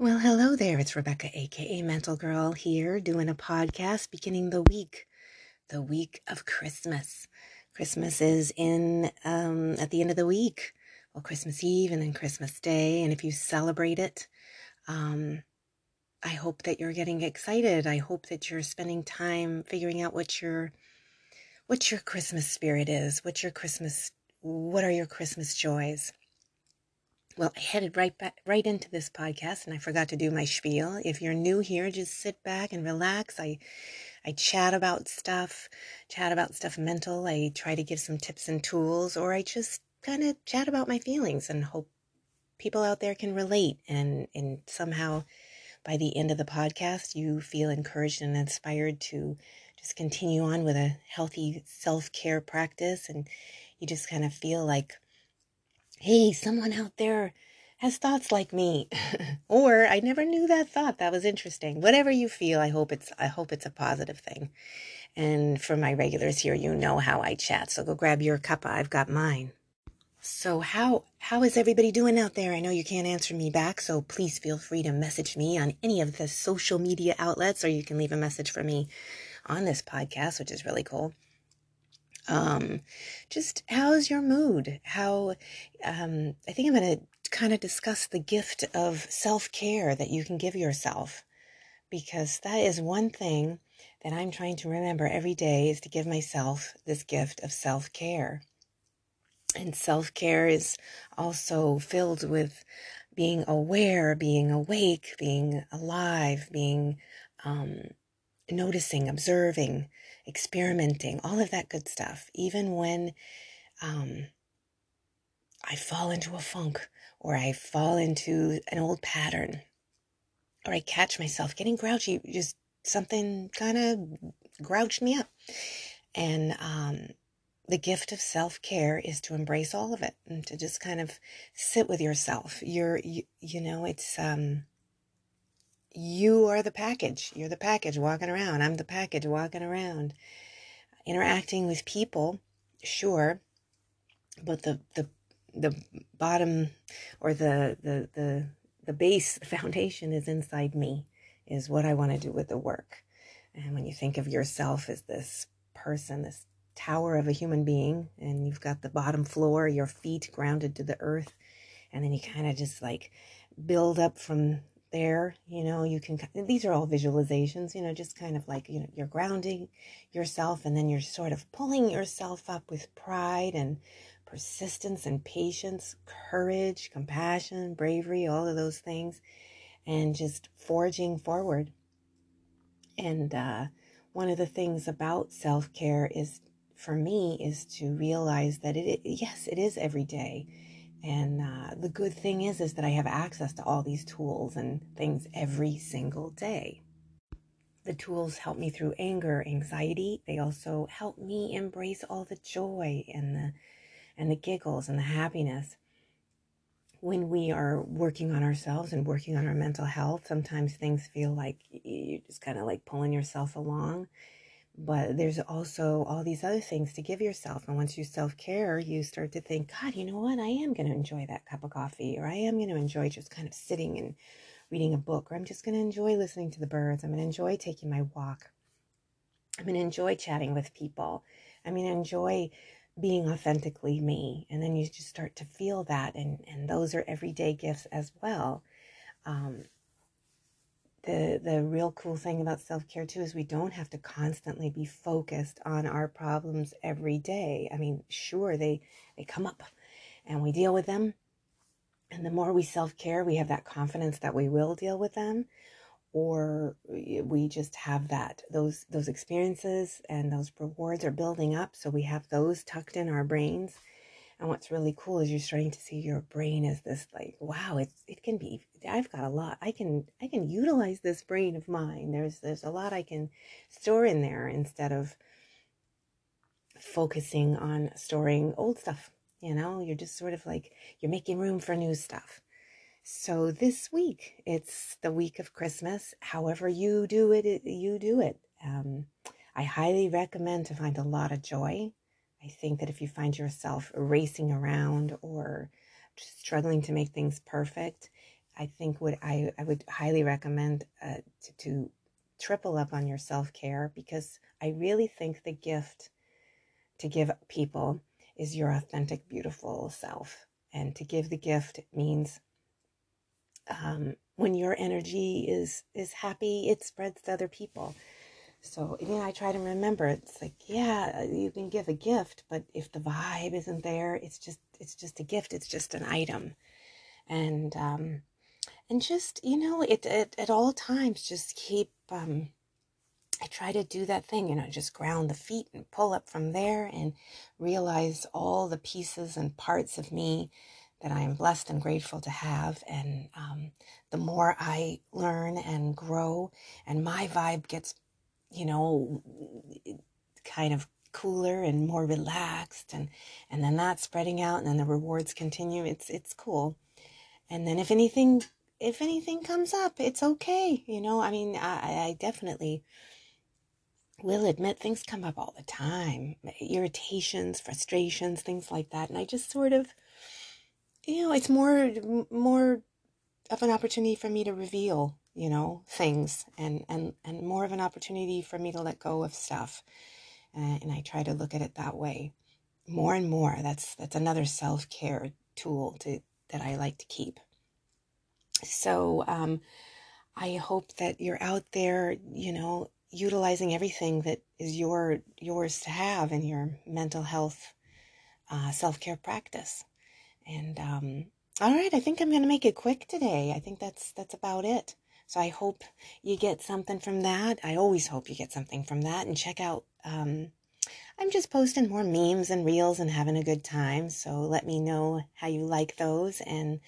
Well, hello there. It's Rebecca, aka Mental Girl, here doing a podcast beginning the week, the week of Christmas. Christmas is in um, at the end of the week, well, Christmas Eve and then Christmas Day. And if you celebrate it, um, I hope that you're getting excited. I hope that you're spending time figuring out what your what your Christmas spirit is, what your Christmas, what are your Christmas joys. Well, I headed right back right into this podcast and I forgot to do my spiel. If you're new here, just sit back and relax. I I chat about stuff, chat about stuff mental. I try to give some tips and tools or I just kind of chat about my feelings and hope people out there can relate and and somehow by the end of the podcast you feel encouraged and inspired to just continue on with a healthy self-care practice and you just kind of feel like hey, someone out there has thoughts like me. Or i never knew that thought. That was interesting. Whatever you feel i hope it's i hope it's a positive thing. And for my regulars here you know how i chat so go grab your cuppa i've got mine. So how how is everybody doing out there? I know you can't answer me back so please feel free to message me on any of the social media outlets or you can leave a message for me on this podcast which is really cool um, just how's your mood? How, um, I think I'm going to kind of discuss the gift of self care that you can give yourself because that is one thing that I'm trying to remember every day is to give myself this gift of self care. And self care is also filled with being aware, being awake, being alive, being um, noticing, observing, experimenting, all of that good stuff. Even when um, I fall into a funk or I fall into an old pattern or I catch myself getting grouchy, just something kind of grouched me up. And um, the gift of self care is to embrace all of it and to just kind of sit with yourself. You're, you, you know, it's, um, you are the package. You're the package walking around. I'm the package walking around. Interacting with people, sure, but the the the bottom or the the the the base, the foundation is inside me. Is what I want to do with the work. And when you think of yourself as this person, this tower of a human being, and you've got the bottom floor, your feet grounded to the earth, and then you kind of just like build up from there you know you can these are all visualizations you know just kind of like you know you're grounding yourself and then you're sort of pulling yourself up with pride and persistence and patience courage compassion bravery all of those things and just forging forward. And uh, one of the things about self-care is for me is to realize that it, it yes it is every day and uh, the good thing is, is that I have access to all these tools and things every single day. The tools help me through anger, anxiety. They also help me embrace all the joy and the and the giggles and the happiness. When we are working on ourselves and working on our mental health, sometimes things feel like you're just kind of like pulling yourself along but there's also all these other things to give yourself. And once you self care, you start to think, God, you know what? I am going to enjoy that cup of coffee, or I am going to enjoy just kind of sitting and reading a book, or I'm just going to enjoy listening to the birds. I'm going to enjoy taking my walk. I'm going to enjoy chatting with people. I'm going to enjoy being authentically me. And then you just start to feel that. And, and those are everyday gifts as well. Um, the the real cool thing about self-care too is we don't have to constantly be focused on our problems every day. I mean sure they they come up and we deal with them. And the more we self-care we have that confidence that we will deal with them or we just have that those those experiences and those rewards are building up. So we have those tucked in our brains and what's really cool is you're starting to see your brain as this like, wow, it's it can be I've got a lot. I can I can utilize this brain of mine. There's there's a lot I can store in there instead of focusing on storing old stuff. You know, you're just sort of like you're making room for new stuff. So this week, it's the week of Christmas. However you do it, it you do it. Um, I highly recommend to find a lot of joy I think that if you find yourself racing around or struggling to make things perfect, I think would I, I would highly recommend uh, to, to triple up on your self care because I really think the gift to give people is your authentic, beautiful self. And to give the gift means um, when your energy is is happy, it spreads to other people. So you know, I try to remember. It's like, yeah, you can give a gift, but if the vibe isn't there, it's just it's just a gift. It's just an item, and um, and just you know, it, it at all times, just keep. Um, I try to do that thing, you know, just ground the feet and pull up from there, and realize all the pieces and parts of me that I am blessed and grateful to have. And um, the more I learn and grow, and my vibe gets, you know, kind of cooler and more relaxed, and and then that's spreading out, and then the rewards continue. It's it's cool. And then if anything if anything comes up, it's okay. You know, I mean, I, I definitely will admit things come up all the time irritations, frustrations, things like that. And I just sort of you know, it's more more of an opportunity for me to reveal, you know, things and and and more of an opportunity for me to let go of stuff. Uh, and I try to look at it that way more and more. That's that's another self-care tool to that I like to keep. So um, I hope that you're out there, you know, utilizing everything that is your yours to have in your mental health uh, self-care practice. And um, all right, I think I'm going to make it quick today. I think that's that's about it. So I hope you get something from that. I always hope you get something from that. And check out. Um, I'm just posting more memes and reels and having a good time. So let me know how you like those. And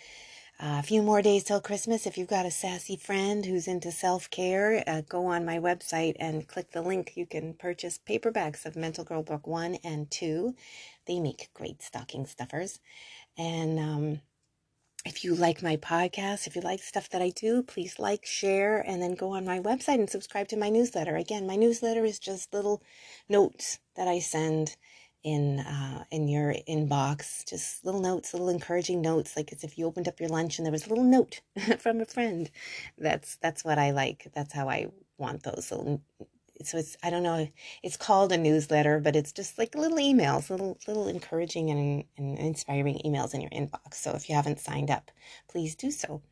uh, a few more days till Christmas. If you've got a sassy friend who's into self care, uh, go on my website and click the link. You can purchase paperbacks of Mental Girl Book 1 and 2. They make great stocking stuffers. And um, if you like my podcast, if you like stuff that I do, please like, share, and then go on my website and subscribe to my newsletter. Again, my newsletter is just little notes that I send in uh, in your inbox. Just little notes, little encouraging notes, like as if you opened up your lunch and there was a little note from a friend. That's that's what I like. That's how I want those little so it's I don't know it's called a newsletter, but it's just like little emails, little little encouraging and, and inspiring emails in your inbox. So if you haven't signed up, please do so.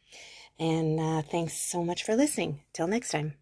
And uh, thanks so much for listening. Till next time.